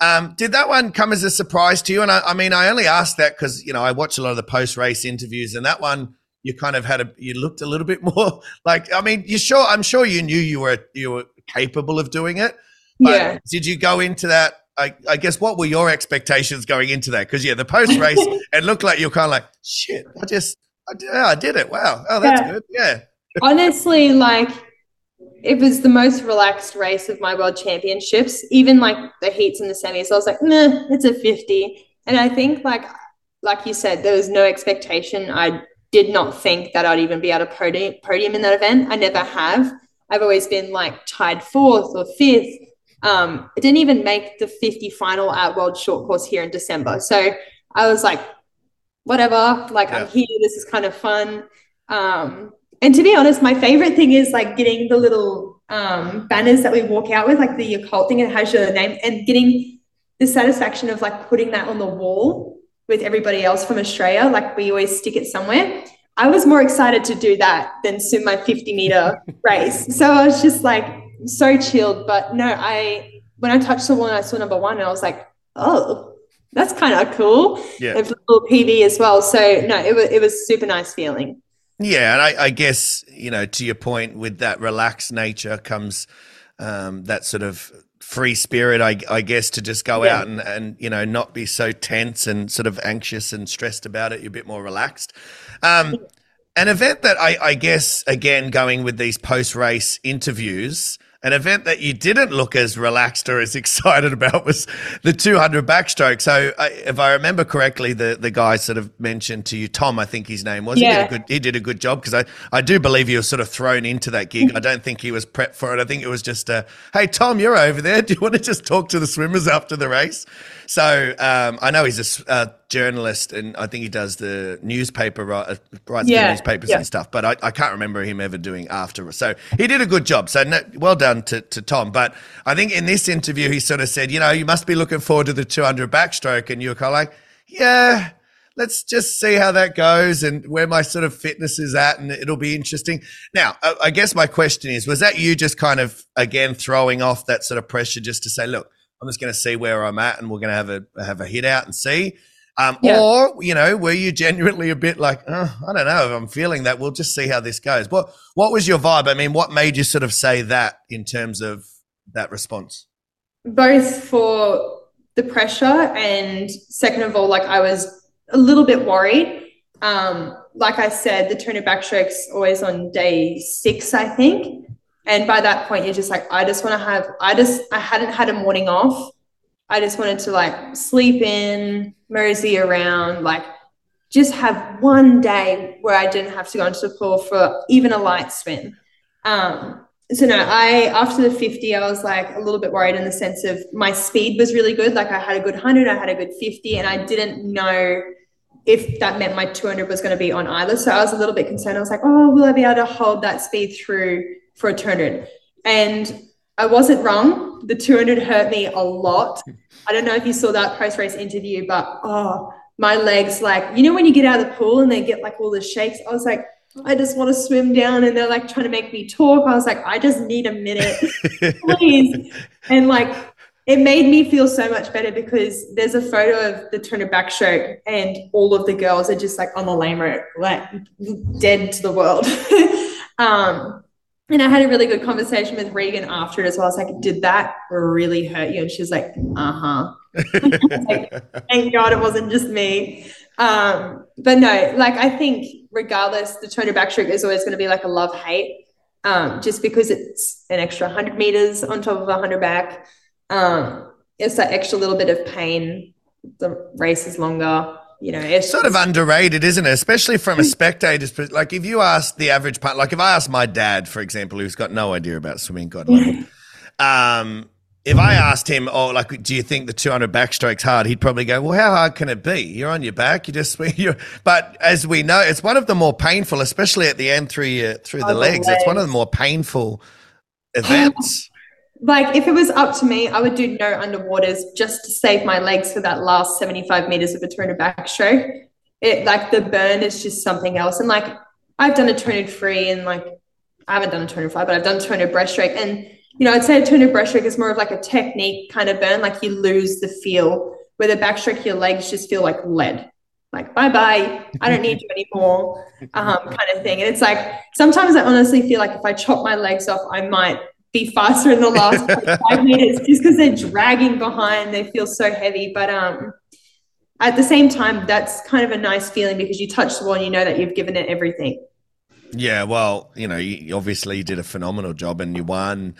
Um, did that one come as a surprise to you? And I, I mean, I only asked that because you know I watch a lot of the post race interviews, and that one you kind of had a you looked a little bit more like. I mean, you sure? I'm sure you knew you were you were capable of doing it. But Yeah. Did you go into that? I, I guess what were your expectations going into that? Because yeah, the post race, it looked like you're kind of like shit. I just I did, yeah, I did it. Wow. Oh, that's Yeah. good. Yeah. honestly like it was the most relaxed race of my world championships even like the heats and the semis i was like nah it's a 50 and i think like like you said there was no expectation i did not think that i'd even be able to podium, podium in that event. I never have. I've always been like tied fourth or fifth. Um, I didn't even make the 50 final at world short course here in december. So i was like whatever like Yeah. i'm here this is kind of fun. Um, and to be honest, my favorite thing is like getting the little um, banners that we walk out with, like the occult thing, it has your name, and getting the satisfaction of like putting that on the wall with everybody else from Australia. Like we always stick it somewhere. I was more excited to do that than swim my 50 meter race. So I was just like so chilled. But no, I when I touched the wall I saw number one, and I was like, oh, that's kind of cool. Yeah. And little PV as well. So no, it was it was super nice feeling. Yeah, and I, I guess you know to your point with that relaxed nature comes um, that sort of free spirit, I, I guess, to just go Yeah. out and, and you know not be so tense and sort of anxious and stressed about it. You're a bit more relaxed. Um, an event that I, I guess again going with these post race interviews. An event that you didn't look as relaxed or as excited about was the 200 backstroke. So, I, if I remember correctly, the, the guy sort of mentioned to you, Tom, I think his name was. He did Yeah. a good he did a good job because I, I do believe he was sort of thrown into that gig. Mm-hmm. I don't think he was prepped for it. I think it was just a, hey, Tom, you're over there. Do you want to just talk to the swimmers after the race? So um, I know he's a, uh, journalist and I think he does the newspaper, uh, writes the newspapers yeah. and stuff, but I, I can't remember him ever doing after. So he did a good job. So no, well done to, to Tom. But I think in this interview, he sort of said, you know, you must be looking forward to the 200 backstroke. And you were kind of like, yeah, let's just see how that goes and where my sort of fitness is at, and it'll be interesting. Now, I, I guess my question is: Was that you just kind of again throwing off that sort of pressure just to say, look, I'm just going to see where I'm at, and we're going to have a have a hit out and see. Um, Yeah. Or you know, were you genuinely a bit like, oh, I don't know, if I'm feeling that. We'll just see how this goes. What What was your vibe? I mean, what made you sort of say that in terms of that response? both for the pressure and second of all like i was a little bit worried um like I said, the 200 backstroke's always on day six, I think. And by that point, you're just like, I just want to have, I just, I hadn't had a morning off. I just wanted to like sleep in, mosey around, like just have one day where I didn't have to go into the pool for even a light swim. Um, so no, I after the 50, I was like a little bit worried in the sense of my speed was really good. Like I had a good 100, I had a good 50, and I didn't know if that meant my 200 was going to be on either. So I was a little bit concerned. I was like, oh, will I be able to hold that speed through for a 200? And I wasn't wrong. The 200 hurt me a lot. I don't know if you saw that post race interview, but oh, my legs, like, you know, when you get out of the pool and they get like all the shakes, I was like, I just want to swim down and they're like trying to make me talk. I was like, I just need a minute, please. and like, it made me feel so much better because there's a photo of the 200 backstroke and all of the girls are just like on the lame rope, like dead to the world. um, and I had a really good conversation with Regan after it as well. I was like, did that really hurt you? And she's like, uh-huh. like, Thank God it wasn't just me. Um, but no, like I think regardless, the 200 backstroke is always going to be like a love hate, um, just because it's an extra 100 meters on top of a 100 back. Um, it's that extra little bit of pain. The race is longer. You know, it's sort of underrated, isn't it? Especially from a spectator's perspective. Like if you ask the average part, like if I ask my dad, for example, who's got no idea about swimming, God love him, um, if I asked him, oh, like, do you think the 200 backstroke's hard? He'd probably go, well, how hard can it be? You're on your back. You just, you but as we know, it's one of the more painful, especially at the end through your, through the, oh, legs. It's one of the more painful events. Like if it was up to me, I would do no underwaters just to save my legs for that last 75 meters of a 200 backstroke. It like the burn is just something else. And like I've done a 200 free and like I haven't done a 205, but I've done 200 breaststroke and you know, I'd say a 200 breaststroke is more of like a technique kind of burn, like you lose the feel. Where the backstroke, your legs just feel like lead, like bye bye, I don't need you anymore, um, kind of thing. And it's like sometimes I honestly feel like if I chop my legs off, I might be faster in the last five meters just because they're dragging behind. They feel so heavy, but um, at the same time, that's kind of a nice feeling because you touch the wall and you know that you've given it everything. Yeah, well, you know, you obviously you did a phenomenal job and you won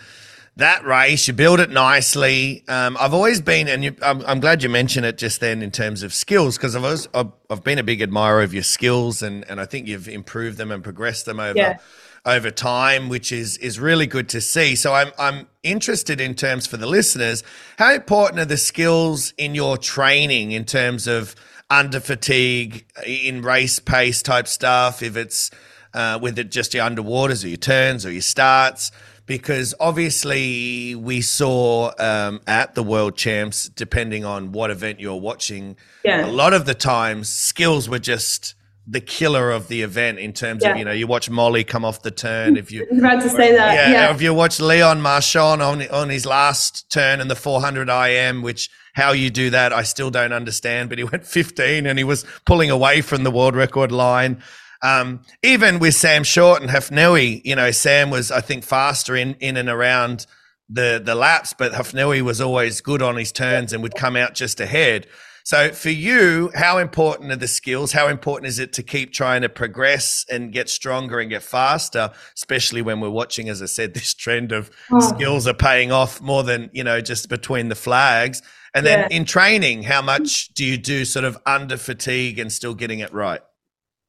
that race. You build it nicely. Um, I've always been, and you, I'm, I'm, glad you mentioned it just then in terms of skills, because I've, I've, I've been a big admirer of your skills, and, and I think you've improved them and progressed them over yeah. Over time, which is is really good to see. So I'm I'm interested in terms for the listeners, how important are the skills in your training in terms of under fatigue, in race pace type stuff? If it's uh, with it just your underwaters or your turns or your starts because obviously we saw um, at the world champs depending on what event you're watching yeah. a lot of the times skills were just the killer of the event in terms yeah. of you know you watch Molly come off the turn if you about to say that yeah, yeah. if you watch Leon Marchand on on his last turn in the 400 IM which how you do that I still don't understand but he went 15 and he was pulling away from the world record line um, even with Sam Short and Hafnaoui, you know, Sam was, I think, faster in, in and around the, the laps, but Hafnaoui was always good on his turns and would come out just ahead. So for you, how important are the skills? How important is it to keep trying to progress and get stronger and get faster, especially when we're watching, as I said, this trend of oh. skills are paying off more than, you know, just between the flags. And then yeah. in training, how hmm. much do you do sort of under fatigue and still getting it right?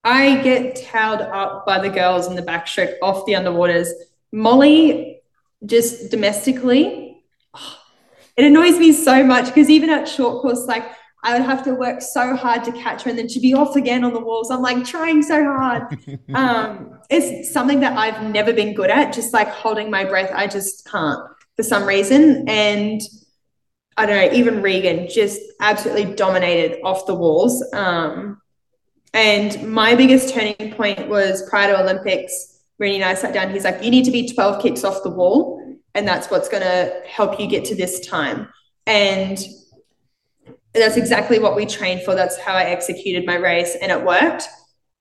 I get towed up by the girls in the backstroke off the underwaters. Molly, just domestically, it annoys me so much because even at short course, like I would have to work so hard to catch her and then she'd be off again on the walls. I'm like trying so hard. um, it's something that I've never been good at, just like holding my breath. I just can't for some reason. And I don't know, even Regan just absolutely dominated off the walls. Um, and my biggest turning point was prior to Olympics. Rennie and I sat down. He's like, "You need to be 12 kicks off the wall, and that's what's going to help you get to this time." And that's exactly what we trained for. That's how I executed my race, and it worked.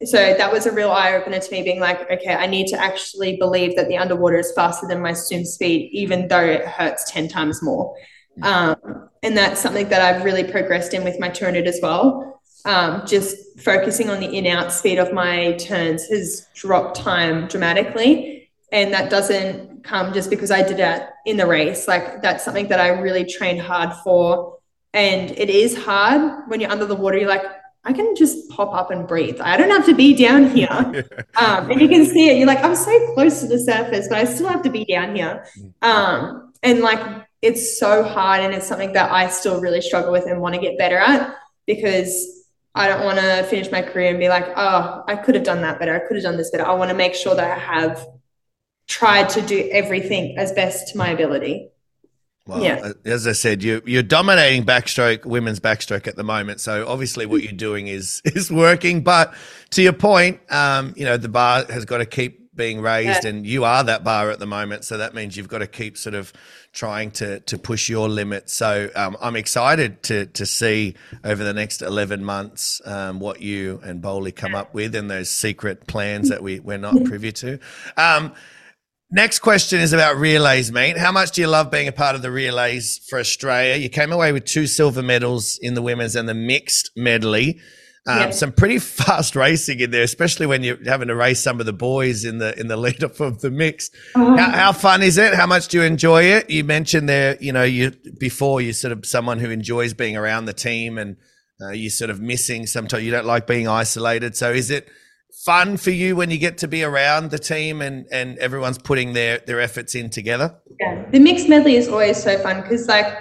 So that was a real eye opener to me, being like, okay, I need to actually believe that the underwater is faster than my swim speed, even though it hurts 10 times more. Um, and that's something that I've really progressed in with my 200 as well. um, just focusing on the in out speed of my turns has dropped time dramatically. And that doesn't come just because I did it in the race. Like that's something that I really trained hard for. And it is hard when you're under the water. You're like, I can just pop up and breathe. I don't have to be down here. Um, and you can see it. You're like, I'm so close to the surface, but I still have to be down here. Um, and like, it's so hard. And it's something that I still really struggle with and want to get better at because I don't want to finish my career and be like, oh, I could have done that better. I could have done this better. I want to make sure that I have tried to do everything as best to my ability. Well, Yeah. as I said, you you're dominating backstroke, women's backstroke at the moment. So obviously, what you're doing is is working. But to your point, um, you know, the bar has got to keep being raised, Yeah. and you are that bar at the moment. So that means you've got to keep sort of trying to to push your limits. So um, I'm excited to to see over the next 11 months um, what you and Bowley come up with and those secret plans that we we're not privy to. Um, Next question is about relays, mate. How much do you love being a part of the relays for Australia? You came away with two silver medals in the women's and the mixed medley. Um, Yeah. Some pretty fast racing in there, especially when you're having to race some of the boys in the in the lead up of the mix. Oh. How, how fun is it? How much do you enjoy it? You mentioned there, you know, you before you're sort of someone who enjoys being around the team, and uh, you're sort of missing. Sometimes you don't like being isolated. So is it? Fun for you when you get to be around the team and and everyone's putting their their efforts in together Yeah. The mixed medley is always so fun because, like,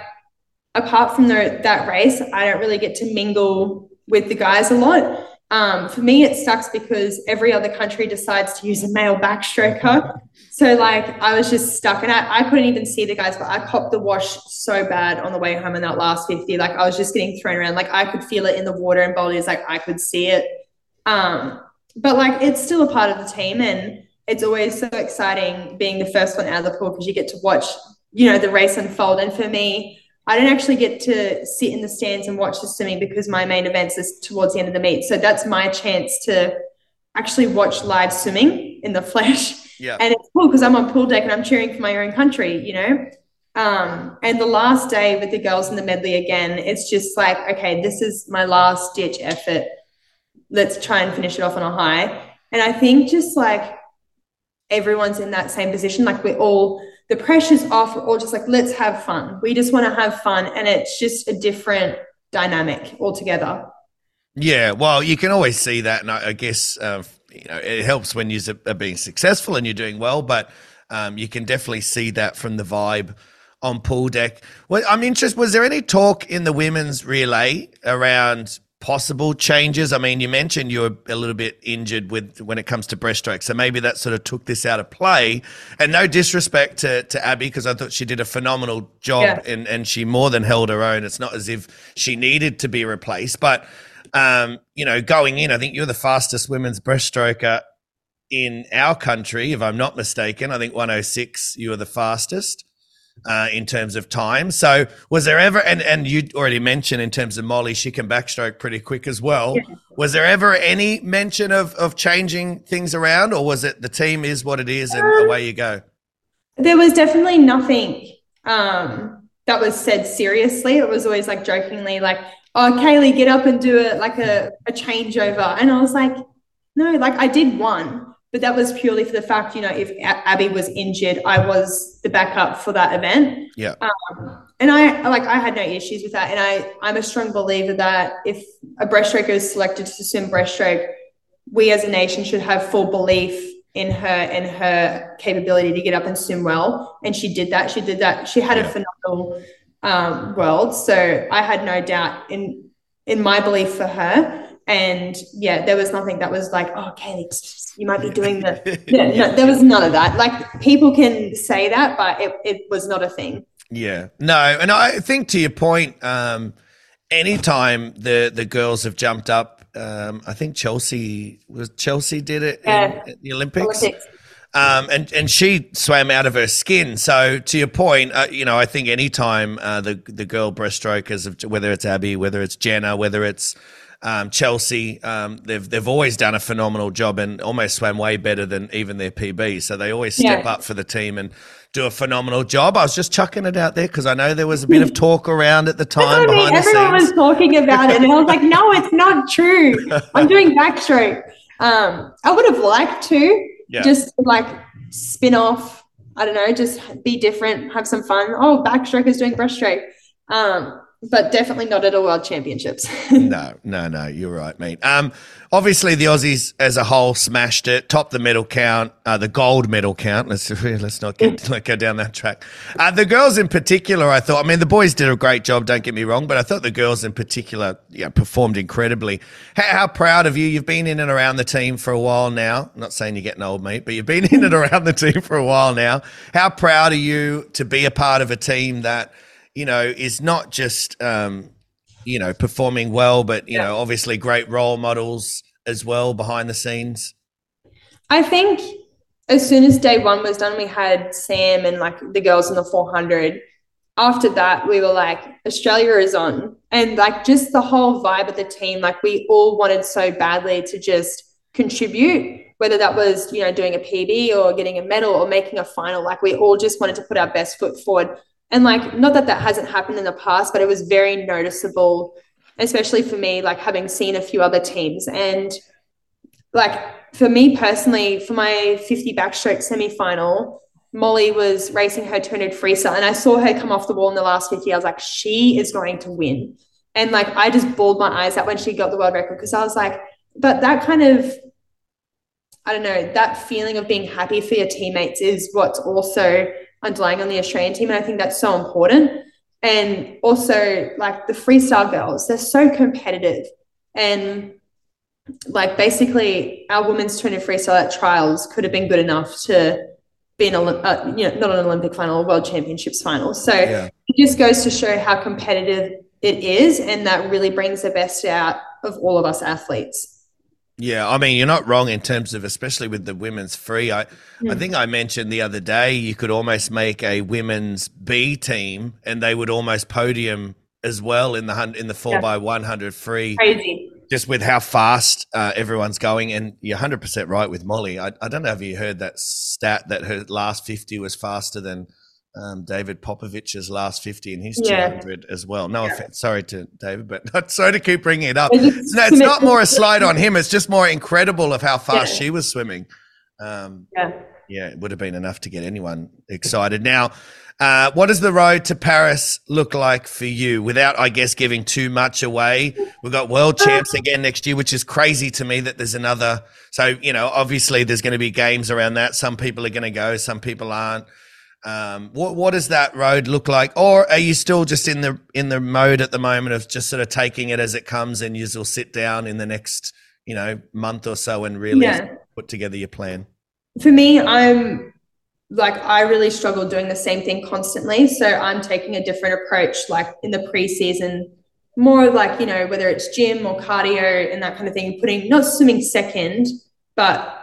apart from the, that race, I don't really get to mingle with the guys a lot. Um, for me, it sucks because every other country decides to use a male backstroker. so, like, I was just stuck and I, I couldn't even see the guys, but I copped the wash so bad on the way home in that last 50. Like, I was just getting thrown around. Like, I could feel it in the water, and Boldy's like, I could see it. Um, but, like, it's still a part of the team. And it's always so exciting being the first one out of the pool because you get to watch, you know, the race unfold. And for me, I don't actually get to sit in the stands and watch the swimming because my main events is towards the end of the meet. So that's my chance to actually watch live swimming in the flesh. yeah And it's cool because I'm on pool deck and I'm cheering for my own country, you know? Um, and the last day with the girls in the medley again, it's just like, okay, this is my last ditch effort. Let's try and finish it off on a high. And I think just like everyone's in that same position, like we're all, the pressure's off, we're all just like, let's have fun. We just want to have fun. And it's just a different dynamic altogether. yeah well you can always see that and i, I guess uh, you know it helps when you're being successful and you're doing well but um, you can definitely see that from the vibe on pool deck well i'm interested was there any talk in the women's relay around possible changes. I mean you mentioned you were a little bit injured with when it comes to breaststroke. So maybe that sort of took this out of play. And no disrespect to, to abby because i thought she did a phenomenal job Yeah. and, and she more than held her own. It's not as if she needed to be replaced. But um, you know going in i think you're the fastest women's breaststroker in our country if i'm not mistaken. I think 106 you were the fastest uh, in terms of time. So was there ever, and, and you already mentioned in terms of Molly, she can backstroke pretty quick as well. Was there ever any mention of, of changing things around or was it the team is what it is and away you go? There was definitely nothing um, that was said seriously. It was always like jokingly, like, "Oh, Kaylee, get up and do it like a, a changeover." And I was like, "No, like I did one, but that was purely for the fact, you know, if Abby was injured, I was the backup for that event." Yeah. Um, and I like I had no issues with that. And I I'm a strong believer that if a breaststroker is selected to swim breaststroke, we as a nation should have full belief in her and her capability to get up and swim well. And she did that. She did that. She had a phenomenal um, world. So I had no doubt in in my belief for her. And yeah, there was nothing that was like, oh, Kaylee, you might be doing the. Yeah, no, there was none of that. Like people can say that, but it, it was not a thing. Yeah, no, and I think to your point, um, anytime the the girls have jumped up, um, I think Chelsea was Chelsea did it Yeah. in, at the Olympics. Politics. Um, and and she swam out of her skin. So to your point, uh, you know, I think anytime uh, the the girl breaststrokers, of- whether it's Abby, whether it's Jenna, whether it's um, Chelsea, um, they've they've always done a phenomenal job and almost swam way better than even their PB. So they always step Yeah. up for the team and do a phenomenal job. I was just chucking it out there because I know there was a bit of talk around at the time I mean. behind the Everyone scenes. was talking about it, and I was like, "No, it's not true. I'm doing backstroke." Um, I would have liked to Yeah. just like spin off. I don't know, just be different, have some fun. Oh, backstroke is doing breaststroke, um, but definitely not at a world championships. No, no, no. You're right, mate. Um, obviously the Aussies as a whole smashed it, topped the medal count, uh, the gold medal count. Let's let's not get like go down that track. Uh, the girls in particular, I thought. I mean, the boys did a great job. Don't get me wrong, but I thought the girls in particular, yeah, performed incredibly. How, how proud of you? You've been in and around the team for a while now. I'm not saying you're getting old, mate, but you've been in and around the team for a while now. How proud are you to be a part of a team that? You know, is not just um, you know, performing well, but you know, obviously great role models as well behind the scenes. I think as soon as day one was done, we had Sam and like the girls in the 400. After that, we were like, Australia is on. And like just the whole vibe of the team, like we all wanted so badly to just contribute, whether that was, you know, doing a PB or getting a medal or making a final. Like we all just wanted to put our best foot forward. And like, not that that hasn't happened in the past, but it was very noticeable, especially for me, like having seen a few other teams. And like for me personally, for my 50 backstroke semi final, Molly was racing her 200 freestyle, and I saw her come off the wall in the last 50. I was like, she is going to win. And like, I just bawled my eyes out when she got the world record because I was like, but that kind of, I don't know, that feeling of being happy for your teammates is what's also underlying on the Australian team. And I think that's so important. And also, like the freestyle girls, they're so competitive. And like basically our women's 200 freestyle at trials could have been good enough to be an uh, you know not an Olympic final, a World Championships final. So Yeah. it just goes to show how competitive it is, and that really brings the best out of all of us athletes. Yeah, I mean, you're not wrong in terms of, especially with the women's free. I, I think I mentioned the other day you could almost make a women's B team, and they would almost podium as well in the in the four by one hundred free. Crazy. just with how fast uh, everyone's going. And you're 100% right with Molly. I, I don't know if you heard that stat that her last 50 was faster than um, David Popovici's last 50 and his Yeah. 200 as well. No offense. Sorry to David, but not sorry to keep bringing it up. It's No, it's not more a slide on him. It's just more incredible of how fast Yeah. she was swimming. Um, Yeah. yeah, it would have been enough to get anyone excited. Now, uh, what does the road to Paris look like for you without, I guess, giving too much away? We've got world champs again next year, which is crazy to me that there's another. So, you know, obviously there's going to be games around that. Some people are going to go, some people aren't. Um, what what does that road look like, or are you still just in the in the mode at the moment of just sort of taking it as it comes, and you will sit down in the next you know month or so and really Yeah. put together your plan? For me, I'm like I really struggle doing the same thing constantly. So I'm taking a different approach, like in the preseason, more like, you know, whether it's gym or cardio and that kind of thing, putting not swimming second, but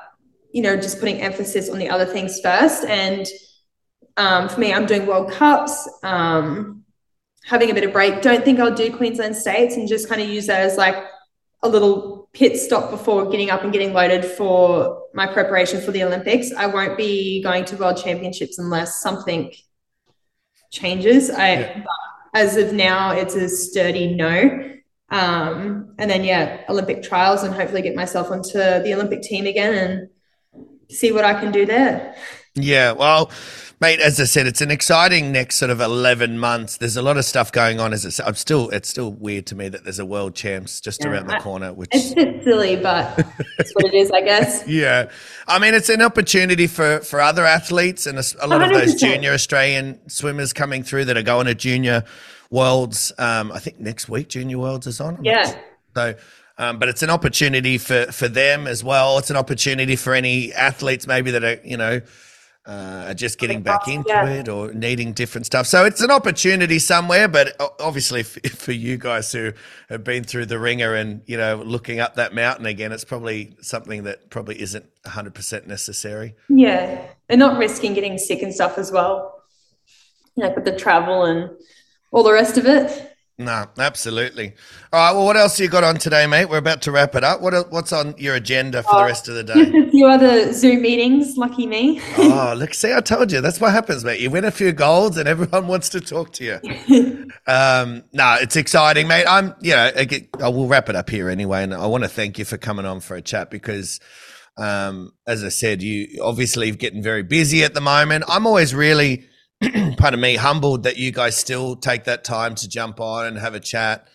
you know, just putting emphasis on the other things first. And um, for me, I'm doing World Cups, um, having a bit of break. Don't think I'll do Queensland States and just kind of use that as like a little pit stop before getting up and getting loaded for my preparation for the Olympics. I won't be going to World Championships unless something changes. I, but as of now, it's a sturdy no. Um, and then yeah, Olympic trials and hopefully get myself onto the Olympic team again and see what I can do there. Yeah, well, mate, as I said, it's an exciting next sort of eleven months. There's a lot of stuff going on. As I said, I'm still, it's still weird to me that there's a world champs just Yeah, around the corner. Which, It's a bit silly, but it's what it is, I guess. yeah, I mean, it's an opportunity for for other athletes and a lot of those junior Australian swimmers coming through that are going to junior worlds. Um, I think next week junior worlds is on. I'm Yeah. So, um, but it's an opportunity for for them as well. It's an opportunity for any athletes maybe that are you know uh, are just getting back into Yeah. it or needing different stuff. So it's an opportunity somewhere. But obviously, for you guys who have been through the ringer and you know looking up that mountain again, it's probably something that probably isn't hundred percent necessary. Yeah. And not risking getting sick and stuff as well. Like with the travel and all the rest of it. No, absolutely. All right. Well, what else you got on today, mate? We're about to wrap it up. What what's on your agenda for the rest of the day? a few other Zoom meetings. Lucky me. oh, look, see, I told you. That's what happens, mate. You win a few golds, and everyone wants to talk to you. um, no, it's exciting, mate. I'm, you know, I, get, I will wrap it up here anyway, and I want to thank you for coming on for a chat because. Um, as I said, you obviously getting very busy at the moment. I'm always really, pardon me, humbled that you guys still take that time to jump on and have a chat.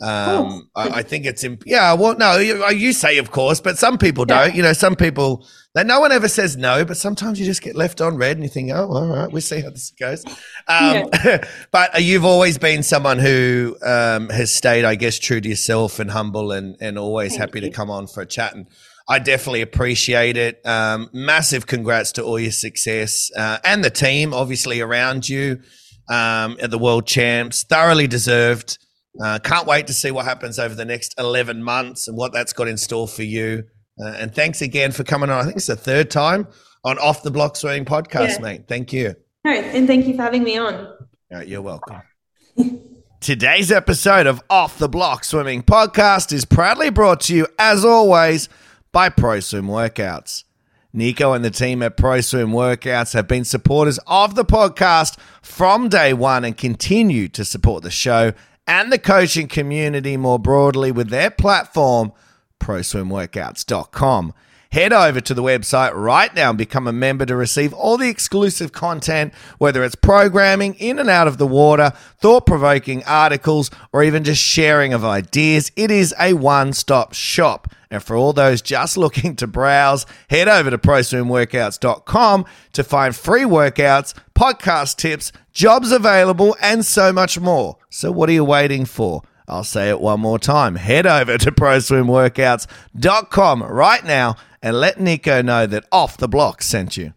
Um, I, I think it's imp- yeah. Well, no, you, you say of course, but some people Yeah. don't. You know, some people that no one ever says no, but sometimes you just get left on red and you think, oh, all right, we'll see how this goes. Um, but uh, you've always been someone who um, has stayed, I guess, true to yourself and humble and and always Thank happy to come on for a chat. And I definitely appreciate it. Um, massive congrats to all your success uh, and the team, obviously around you um, at the World Champs. Thoroughly deserved. Uh, can't wait to see what happens over the next 11 months and what that's got in store for you. Uh, and thanks again for coming on. I think it's the third time on Off the Block Swimming podcast, Yeah. mate. Thank you. No, and thank you for having me on. All right, you're welcome. Today's episode of Off the Block Swimming Podcast is proudly brought to you, as always, by Pro Swim Workouts. Nico and the team at Pro Swim Workouts have been supporters of the podcast from day one and continue to support the show and the coaching community more broadly with their platform, proswimworkouts.com. Head over to the website right now and become a member to receive all the exclusive content, whether it's programming in and out of the water, thought provoking articles, or even just sharing of ideas. It is a one stop shop. And for all those just looking to browse, head over to proswimworkouts.com to find free workouts, podcast tips, jobs available, and so much more. So, what are you waiting for? I'll say it one more time. Head over to proswimworkouts.com right now and let Nico know that Off the Block sent you.